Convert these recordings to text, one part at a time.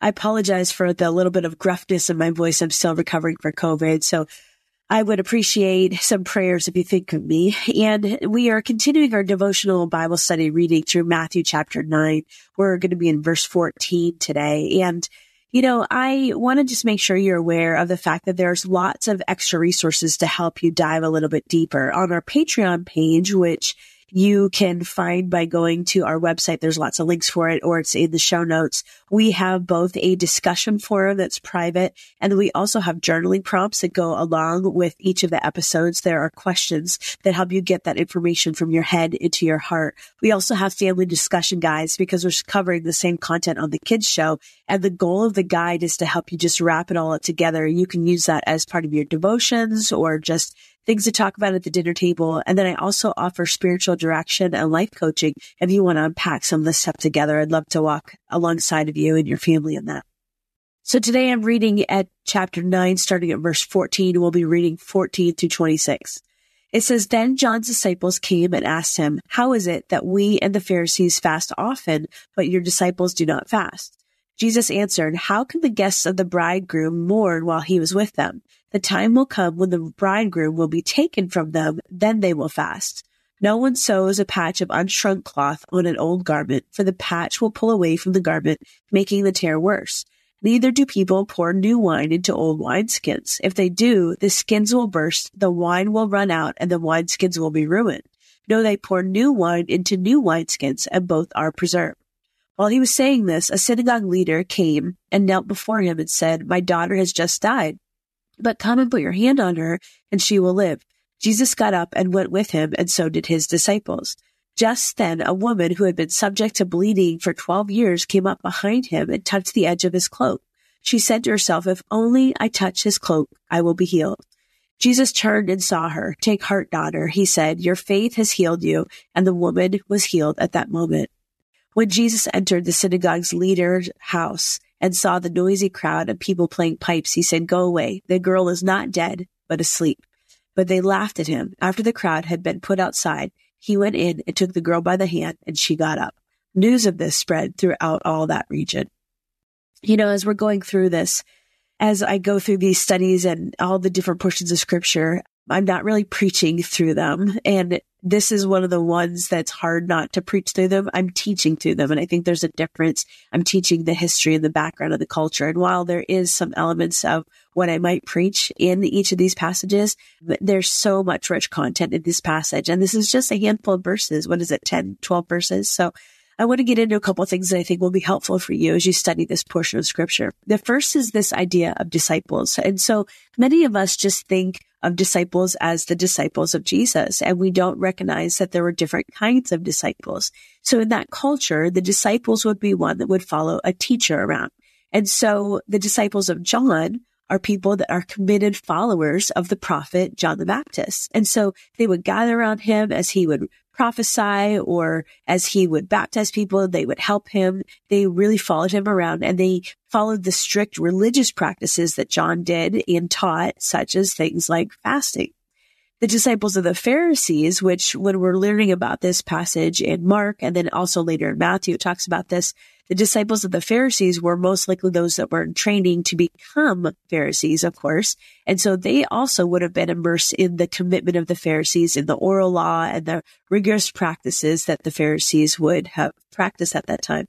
I apologize for the little bit of gruffness in my voice. I'm still recovering from COVID. So I would appreciate some prayers if you think of me. And we are continuing our devotional Bible study reading through Matthew chapter nine. We're going to be in verse 14 today. And you know, I want to just make sure you're aware of the fact that there's lots of extra resources to help you dive a little bit deeper on our Patreon page, which you can find by going to our website. There's lots of links for it or it's in the show notes. We have both a discussion forum that's private and we also have journaling prompts that go along with each of the episodes. There are questions that help you get that information from your head into your heart. We also have family discussion guides because we're covering the same content on the kids show. And the goal of the guide is to help you just wrap it all up together. You can use that as part of your devotions or just things to talk about at the dinner table. And then I also offer spiritual direction and life coaching. If you want to unpack some of this stuff together, I'd love to walk alongside of you and your family in that. So today I'm reading at chapter 9, starting at verse 14. We'll be reading 14 through 26. It says, Then John's disciples came and asked him, How is it that we and the Pharisees fast often, but your disciples do not fast? Jesus answered, How can the guests of the bridegroom mourn while he was with them? The time will come when the bridegroom will be taken from them, then they will fast. No one sews a patch of unshrunk cloth on an old garment, for the patch will pull away from the garment, making the tear worse. Neither do people pour new wine into old wineskins. If they do, the skins will burst, the wine will run out, and the wineskins will be ruined. No, they pour new wine into new wineskins, and both are preserved. While he was saying this, a synagogue leader came and knelt before him and said, My daughter has just died but come and put your hand on her and she will live. Jesus got up and went with him, and so did his disciples. Just then, a woman who had been subject to bleeding for 12 years came up behind him and touched the edge of his cloak. She said to herself, if only I touch his cloak, I will be healed. Jesus turned and saw her. Take heart, daughter, he said, your faith has healed you. And the woman was healed at that moment. When Jesus entered the synagogue's leader's house, and saw the noisy crowd of people playing pipes, he said, Go away. The girl is not dead, but asleep. But they laughed at him. After the crowd had been put outside, he went in and took the girl by the hand, and she got up. News of this spread throughout all that region. You know, as we're going through this, as I go through these studies and all the different portions of scripture, I'm not really preaching through them. And this is one of the ones that's hard not to preach through them. I'm teaching through them. And I think there's a difference. I'm teaching the history and the background of the culture. And while there is some elements of what I might preach in each of these passages, there's so much rich content in this passage. And this is just a handful of verses. What is it? 10, 12 verses. So I want to get into a couple of things that I think will be helpful for you as you study this portion of scripture. The first is this idea of disciples. And so many of us just think of disciples as the disciples of Jesus, and we don't recognize that there were different kinds of disciples. So in that culture, the disciples would be one that would follow a teacher around. And so the disciples of John are people that are committed followers of the prophet John the Baptist. And so they would gather around him as he would prophesy or as he would baptize people, they would help him. They really followed him around and they followed the strict religious practices that John did and taught, such as things like fasting. The disciples of the Pharisees, which when we're learning about this passage in Mark and then also later in Matthew, it talks about this, the disciples of the Pharisees were most likely those that were in training to become Pharisees, of course. And so they also would have been immersed in the commitment of the Pharisees in the oral law and the rigorous practices that the Pharisees would have practiced at that time.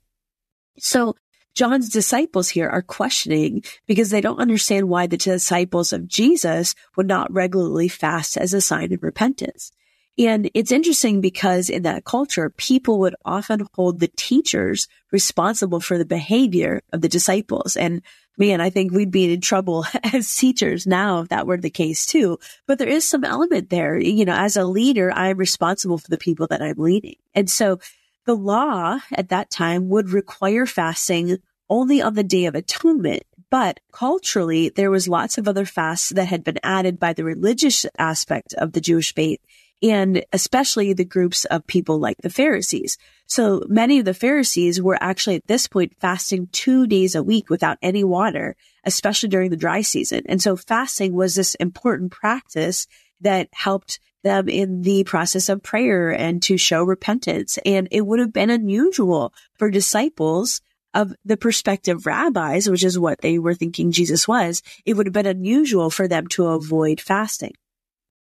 So John's disciples here are questioning because they don't understand why the disciples of Jesus would not regularly fast as a sign of repentance. And it's interesting because in that culture, people would often hold the teachers responsible for the behavior of the disciples. And man, I think we'd be in trouble as teachers now if that were the case too. But there is some element there. You know, as a leader, I'm responsible for the people that I'm leading. And so the law at that time would require fasting only on the Day of Atonement. But culturally, there was lots of other fasts that had been added by the religious aspect of the Jewish faith and especially the groups of people like the Pharisees. So many of the Pharisees were actually at this point fasting two days a week without any water, especially during the dry season. And so fasting was this important practice that helped them in the process of prayer and to show repentance. And it would have been unusual for disciples of the prospective rabbis, which is what they were thinking Jesus was. It would have been unusual for them to avoid fasting.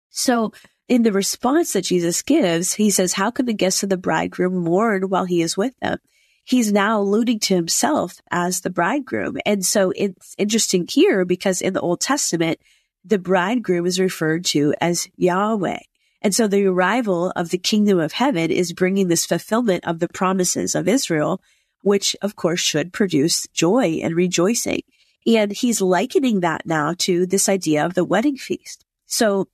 So in the response that Jesus gives, he says, how can the guests of the bridegroom mourn while he is with them? He's now alluding to himself as the bridegroom. And so it's interesting here because in the Old Testament, the bridegroom is referred to as Yahweh. And so the arrival of the kingdom of heaven is bringing this fulfillment of the promises of Israel, which of course should produce joy and rejoicing. And he's likening that now to this idea of the wedding feast. So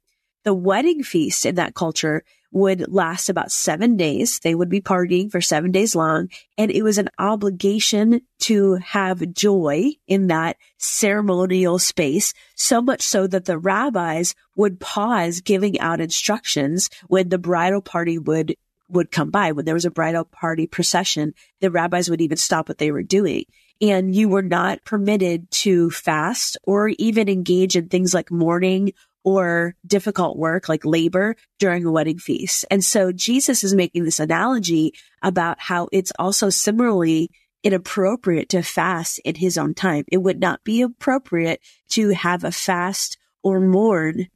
the wedding feast in that culture would last about seven days. They would be partying for seven days long. And it was an obligation to have joy in that ceremonial space, so much so that the rabbis would pause giving out instructions when the bridal party would would come by. When there was a bridal party procession, the rabbis would even stop what they were doing. And you were not permitted to fast or even engage in things like mourning or difficult work like labor during a wedding feast. And so Jesus is making this analogy about how it's also similarly inappropriate to fast in his own time. It would not be appropriate to have a fast or mourn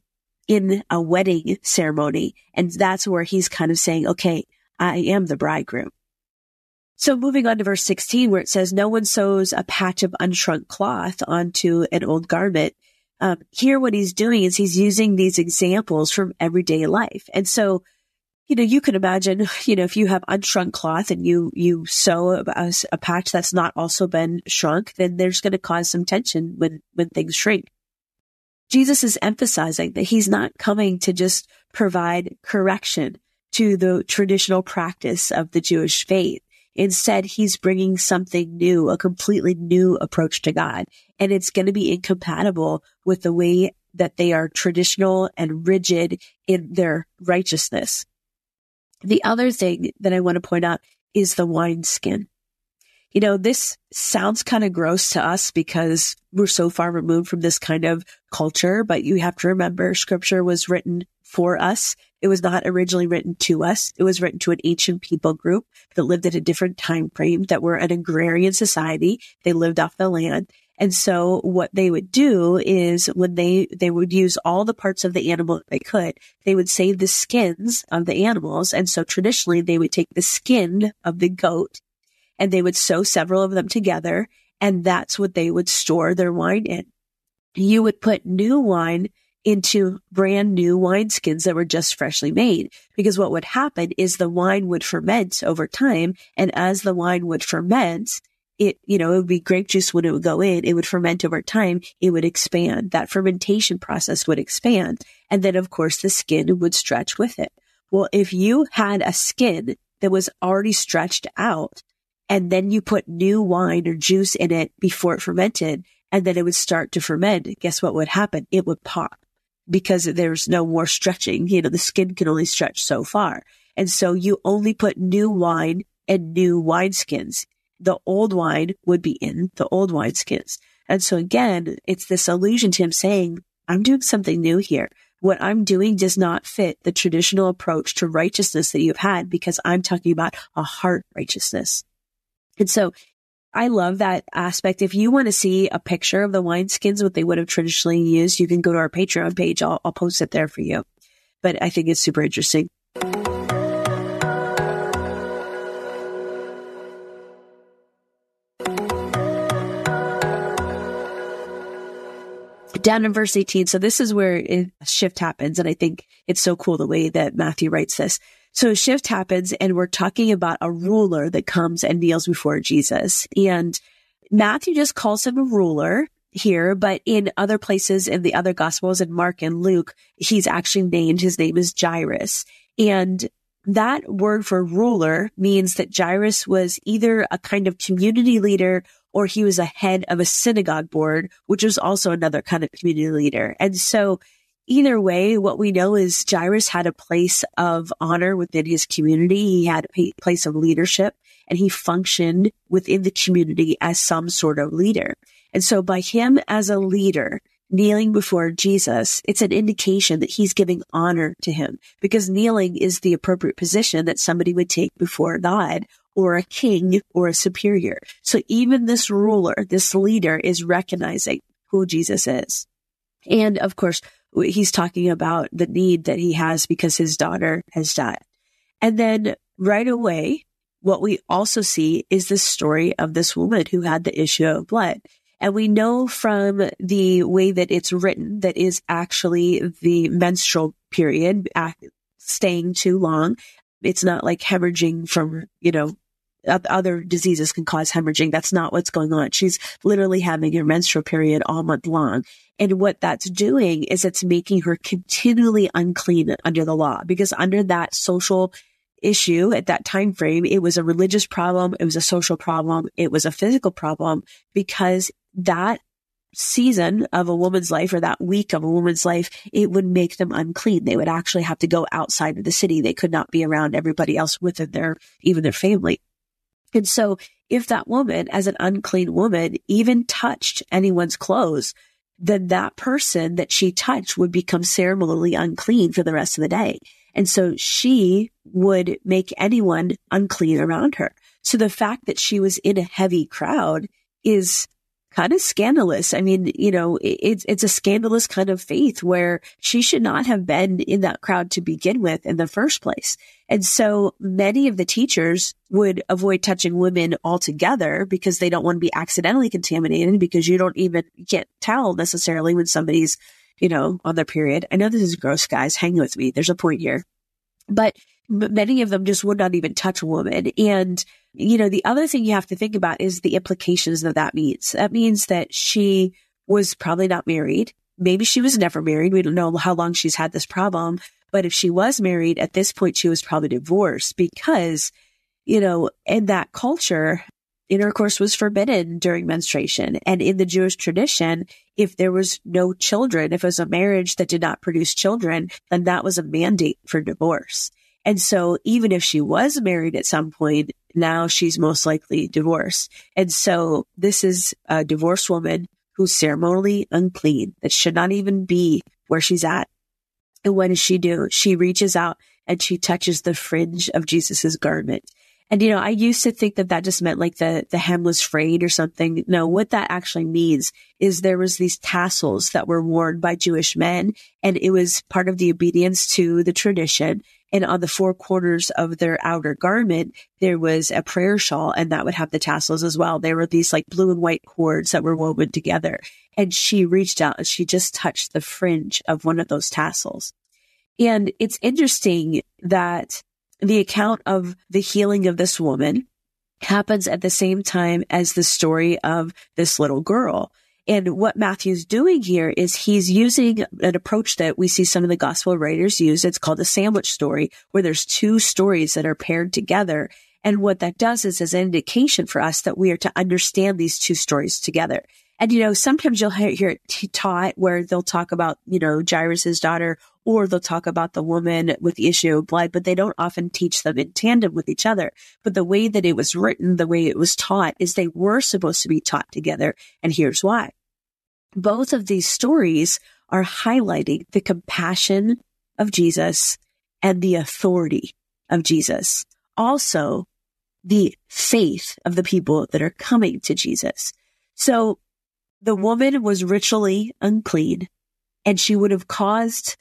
in a wedding ceremony. And that's where he's kind of saying, okay, I am the bridegroom. So moving on to verse 16 where it says, no one sews a patch of unshrunk cloth onto an old garment um, here what he's doing is he's using these examples from everyday life. And so, you know, you can imagine, you know, if you have unshrunk cloth and you, you sew a, a patch that's not also been shrunk, then there's going to cause some tension when, when things shrink. Jesus is emphasizing that he's not coming to just provide correction to the traditional practice of the Jewish faith. Instead, he's bringing something new, a completely new approach to God. And it's going to be incompatible with the way that they are traditional and rigid in their righteousness. The other thing that I want to point out is the wineskin. You know, this sounds kind of gross to us because we're so far removed from this kind of culture, but you have to remember scripture was written for us. It was not originally written to us. It was written to an ancient people group that lived at a different time frame that were an agrarian society. They lived off the land. And so what they would do is when they, they would use all the parts of the animal they could, they would save the skins of the animals. And so traditionally they would take the skin of the goat and they would sew several of them together. And that's what they would store their wine in. You would put new wine into brand new wineskins that were just freshly made. Because what would happen is the wine would ferment over time. And as the wine would ferment, it, you know, it would be grape juice when it would go in. It would ferment over time. It would expand. That fermentation process would expand. And then, of course, the skin would stretch with it. Well, if you had a skin that was already stretched out and then you put new wine or juice in it before it fermented and then it would start to ferment, guess what would happen? It would pop because there's no more stretching. You know, the skin can only stretch so far. And so you only put new wine and new wineskins. The old wine would be in the old wineskins. And so again, it's this allusion to him saying, I'm doing something new here. What I'm doing does not fit the traditional approach to righteousness that you've had because I'm talking about a heart righteousness. And so I love that aspect. If you want to see a picture of the wineskins, what they would have traditionally used, you can go to our Patreon page. I'll, I'll post it there for you. But I think it's super interesting. Down in verse 18. So this is where a shift happens. And I think it's so cool the way that Matthew writes this. So a shift happens and we're talking about a ruler that comes and kneels before Jesus. And Matthew just calls him a ruler here, but in other places in the other gospels in Mark and Luke, he's actually named, his name is Jairus. And that word for ruler means that Jairus was either a kind of community leader or he was a head of a synagogue board, which was also another kind of community leader. And so either way, what we know is Jairus had a place of honor within his community. He had a place of leadership and he functioned within the community as some sort of leader. And so by him as a leader, kneeling before Jesus, it's an indication that he's giving honor to him because kneeling is the appropriate position that somebody would take before God or a king or a superior. So even this ruler, this leader is recognizing who Jesus is. And of course, he's talking about the need that he has because his daughter has died. And then right away, what we also see is the story of this woman who had the issue of blood. And we know from the way that it's written that is actually the menstrual period staying too long. It's not like hemorrhaging from, you know, other diseases can cause hemorrhaging. That's not what's going on. She's literally having her menstrual period all month long. And what that's doing is it's making her continually unclean under the law because under that social issue at that time frame, it was a religious problem. It was a social problem. It was a physical problem because that season of a woman's life or that week of a woman's life, it would make them unclean. They would actually have to go outside of the city. They could not be around everybody else within their, even their family. And so if that woman, as an unclean woman, even touched anyone's clothes, then that person that she touched would become ceremonially unclean for the rest of the day. And so she would make anyone unclean around her. So the fact that she was in a heavy crowd is kind of scandalous. I mean, you know, it's, it's a scandalous kind of faith where she should not have been in that crowd to begin with in the first place. And so many of the teachers would avoid touching women altogether because they don't want to be accidentally contaminated because you don't even, you can't tell necessarily when somebody's, you know, on their period. I know this is gross, guys. Hang with me. There's a point here. But many of them just would not even touch a woman. And, you know, the other thing you have to think about is the implications that that means. That means that she was probably not married. Maybe she was never married. We don't know how long she's had this problem. But if she was married at this point, she was probably divorced because, you know, in that culture, intercourse was forbidden during menstruation. And in the Jewish tradition, if there was no children, if it was a marriage that did not produce children, then that was a mandate for divorce. And so even if she was married at some point, now she's most likely divorced. And so this is a divorced woman who's ceremonially unclean that should not even be where she's at. And what does she do? She reaches out and she touches the fringe of Jesus's garment. And, you know, I used to think that that just meant like the, the hem was frayed or something. No, what that actually means is there was these tassels that were worn by Jewish men and it was part of the obedience to the tradition. And on the four corners of their outer garment, there was a prayer shawl and that would have the tassels as well. There were these like blue and white cords that were woven together. And she reached out and she just touched the fringe of one of those tassels. And it's interesting that the account of the healing of this woman happens at the same time as the story of this little girl. And what Matthew's doing here is he's using an approach that we see some of the gospel writers use. It's called a sandwich story, where there's two stories that are paired together. And what that does is as an indication for us that we are to understand these two stories together. And, you know, sometimes you'll hear it taught where they'll talk about, you know, Jairus's daughter, or they'll talk about the woman with the issue of blood, but they don't often teach them in tandem with each other. But the way that it was written, the way it was taught is they were supposed to be taught together. And here's why. Both of these stories are highlighting the compassion of Jesus and the authority of Jesus. Also, the faith of the people that are coming to Jesus. So the woman was ritually unclean and she would have caused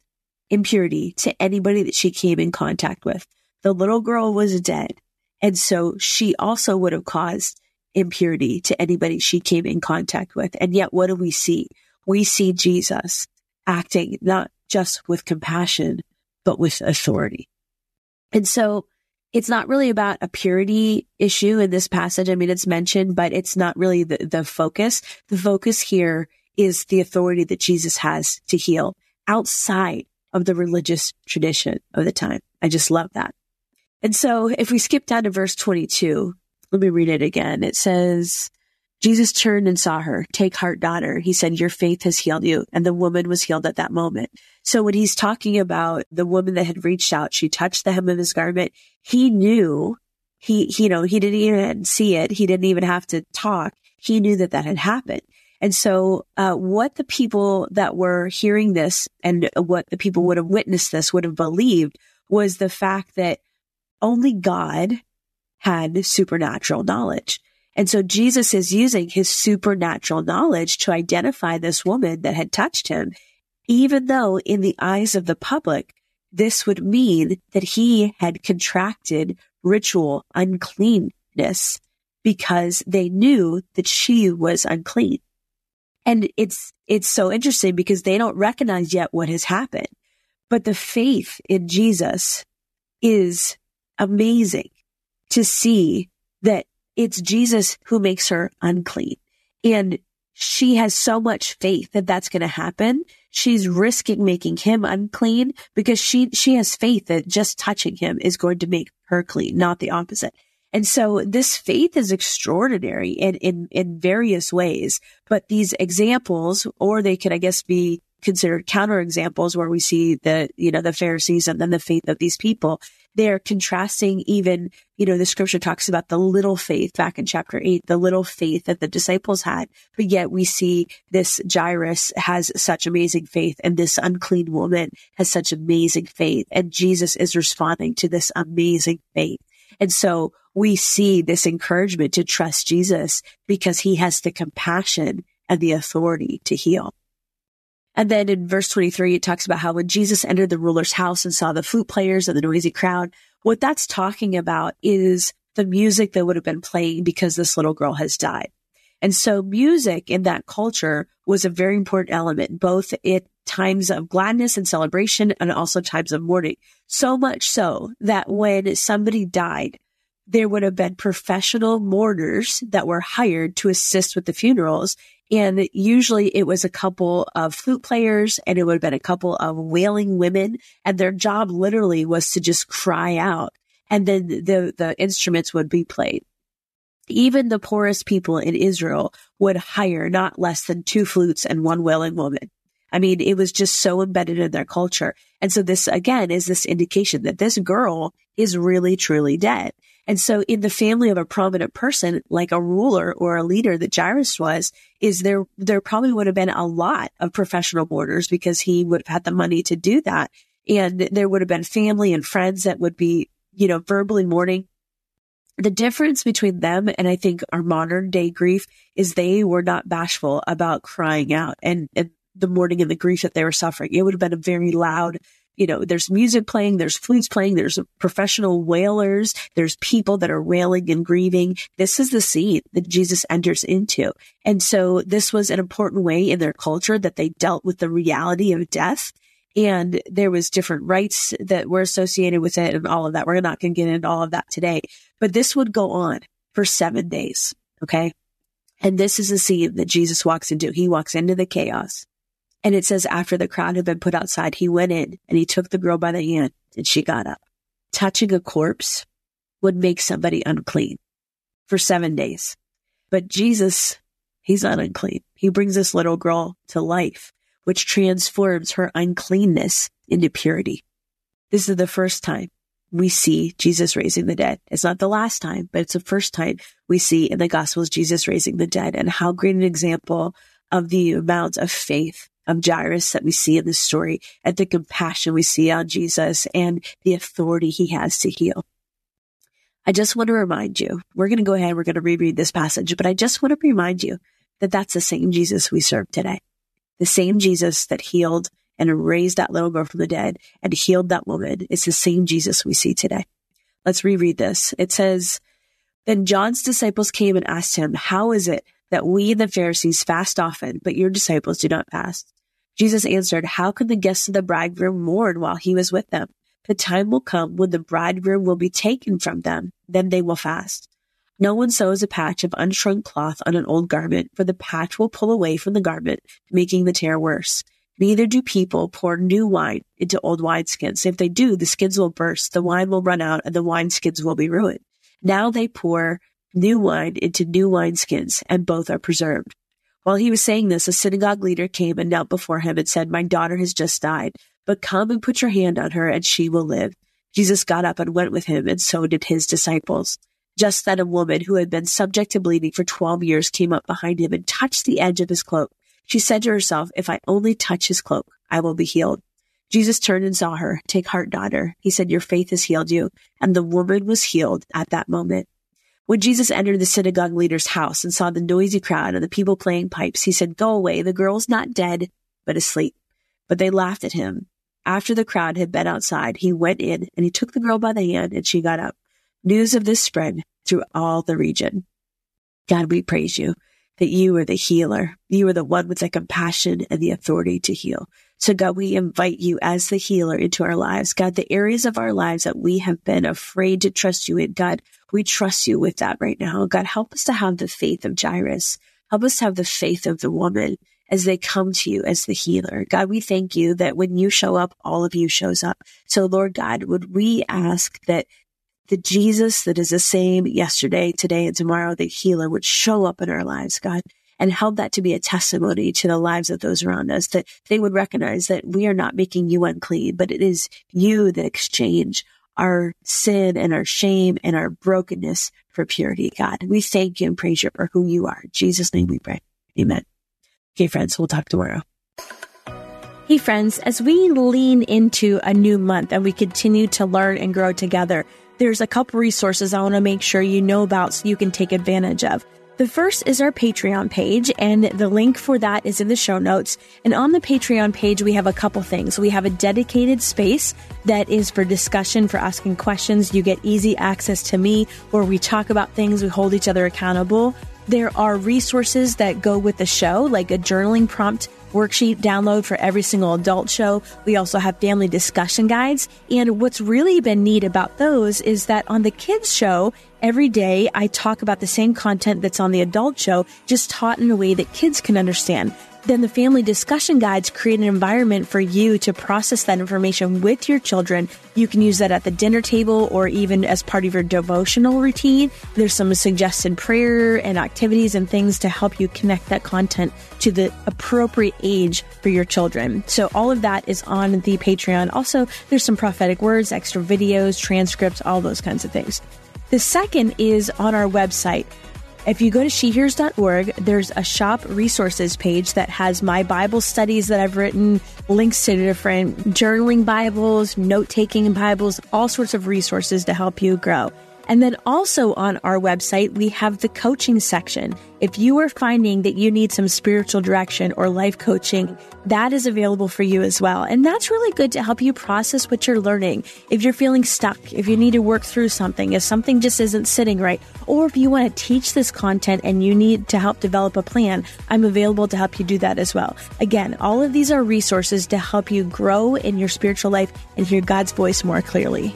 impurity to anybody that she came in contact with. The little girl was dead. And so she also would have caused impurity to anybody she came in contact with. And yet what do we see? we see Jesus acting not just with compassion, but with authority. And so it's not really about a purity issue in this passage. I mean, it's mentioned, but it's not really the, the focus. The focus here is the authority that Jesus has to heal outside of the religious tradition of the time. I just love that. And so if we skip down to verse 22, let me read it again. It says, Jesus turned and saw her. Take heart, daughter. He said, your faith has healed you. And the woman was healed at that moment. So when he's talking about the woman that had reached out, she touched the hem of his garment. He knew he, you know, he didn't even see it. He didn't even have to talk. He knew that that had happened. And so, uh, what the people that were hearing this and what the people would have witnessed this would have believed was the fact that only God had supernatural knowledge. And so Jesus is using his supernatural knowledge to identify this woman that had touched him, even though in the eyes of the public, this would mean that he had contracted ritual uncleanness because they knew that she was unclean. And it's, it's so interesting because they don't recognize yet what has happened, but the faith in Jesus is amazing to see that it's Jesus who makes her unclean. And she has so much faith that that's going to happen. She's risking making him unclean because she, she has faith that just touching him is going to make her clean, not the opposite. And so this faith is extraordinary in, in, in various ways, but these examples, or they could, I guess, be considered counter examples where we see the, you know, the Pharisees and then the faith of these people. They're contrasting even, you know, the scripture talks about the little faith back in chapter eight, the little faith that the disciples had. But yet we see this Jairus has such amazing faith and this unclean woman has such amazing faith. And Jesus is responding to this amazing faith. And so we see this encouragement to trust Jesus because he has the compassion and the authority to heal. And then in verse 23, it talks about how when Jesus entered the ruler's house and saw the flute players and the noisy crowd, what that's talking about is the music that would have been playing because this little girl has died. And so music in that culture was a very important element, both at times of gladness and celebration and also times of mourning. So much so that when somebody died, there would have been professional mourners that were hired to assist with the funerals. And usually it was a couple of flute players and it would have been a couple of wailing women. And their job literally was to just cry out. And then the, the instruments would be played. Even the poorest people in Israel would hire not less than two flutes and one wailing woman. I mean, it was just so embedded in their culture. And so this again is this indication that this girl is really truly dead. And so in the family of a prominent person, like a ruler or a leader that Jairus was, is there, there probably would have been a lot of professional mourners because he would have had the money to do that. And there would have been family and friends that would be, you know, verbally mourning. The difference between them and I think our modern day grief is they were not bashful about crying out and, and the mourning and the grief that they were suffering. It would have been a very loud, you know, there's music playing, there's flutes playing, there's professional wailers, there's people that are wailing and grieving. This is the scene that Jesus enters into. And so this was an important way in their culture that they dealt with the reality of death. And there was different rites that were associated with it and all of that. We're not going to get into all of that today, but this would go on for seven days. Okay. And this is the scene that Jesus walks into. He walks into the chaos. And it says after the crowd had been put outside, he went in and he took the girl by the hand and she got up. Touching a corpse would make somebody unclean for seven days. But Jesus, he's not unclean. He brings this little girl to life, which transforms her uncleanness into purity. This is the first time we see Jesus raising the dead. It's not the last time, but it's the first time we see in the Gospels Jesus raising the dead and how great an example of the amount of faith of Jairus that we see in this story and the compassion we see on Jesus and the authority he has to heal. I just want to remind you, we're going to go ahead, we're going to reread this passage, but I just want to remind you that that's the same Jesus we serve today. The same Jesus that healed and raised that little girl from the dead and healed that woman is the same Jesus we see today. Let's reread this. It says, Then John's disciples came and asked him, How is it that we and the Pharisees fast often, but your disciples do not fast? Jesus answered, How can the guests of the bridegroom mourn while he was with them? The time will come when the bridegroom will be taken from them. Then they will fast. No one sews a patch of unshrunk cloth on an old garment, for the patch will pull away from the garment, making the tear worse. Neither do people pour new wine into old wineskins. If they do, the skins will burst, the wine will run out, and the wineskins will be ruined. Now they pour new wine into new wineskins, and both are preserved. While he was saying this, a synagogue leader came and knelt before him and said, My daughter has just died, but come and put your hand on her, and she will live. Jesus got up and went with him, and so did his disciples. Just then a woman who had been subject to bleeding for 12 years came up behind him and touched the edge of his cloak. She said to herself, If I only touch his cloak, I will be healed. Jesus turned and saw her. Take heart, daughter. He said, Your faith has healed you. And the woman was healed at that moment. When Jesus entered the synagogue leader's house and saw the noisy crowd and the people playing pipes, he said, Go away. The girl's not dead, but asleep. But they laughed at him. After the crowd had been outside, he went in and he took the girl by the hand and she got up. News of this spread through all the region. God, we praise you that you are the healer. You are the one with the compassion and the authority to heal. So God, we invite you as the healer into our lives. God, the areas of our lives that we have been afraid to trust you in, God, we trust you with that right now. God, help us to have the faith of Jairus. Help us to have the faith of the woman as they come to you as the healer. God, we thank you that when you show up, all of you shows up. So Lord God, would we ask that the Jesus that is the same yesterday, today, and tomorrow, the healer would show up in our lives, God, and held that to be a testimony to the lives of those around us, that they would recognize that we are not making you unclean, but it is you that exchange our sin and our shame and our brokenness for purity, God. We thank you and praise you for who you are. In Jesus' name we pray. Amen. Okay, friends, we'll talk tomorrow. Hey, friends, as we lean into a new month and we continue to learn and grow together, there's a couple resources I want to make sure you know about so you can take advantage of. The first is our Patreon page, and the link for that is in the show notes. And on the Patreon page, we have a couple things. We have a dedicated space that is for discussion, for asking questions. You get easy access to me where we talk about things, we hold each other accountable. There are resources that go with the show, like a journaling prompt worksheet download for every single adult show. We also have family discussion guides. And what's really been neat about those is that on the kids show, every day I talk about the same content that's on the adult show, just taught in a way that kids can understand. Then the family discussion guides create an environment for you to process that information with your children. You can use that at the dinner table or even as part of your devotional routine. There's some suggested prayer and activities and things to help you connect that content to the appropriate age for your children. So all of that is on the Patreon. Also, there's some prophetic words, extra videos, transcripts, all those kinds of things. The second is on our website. If you go to shehears.org, there's a shop resources page that has my Bible studies that I've written, links to different journaling Bibles, note taking Bibles, all sorts of resources to help you grow. And then also on our website, we have the coaching section. If you are finding that you need some spiritual direction or life coaching, that is available for you as well. And that's really good to help you process what you're learning. If you're feeling stuck, if you need to work through something, if something just isn't sitting right, or if you want to teach this content and you need to help develop a plan, I'm available to help you do that as well. Again, all of these are resources to help you grow in your spiritual life and hear God's voice more clearly.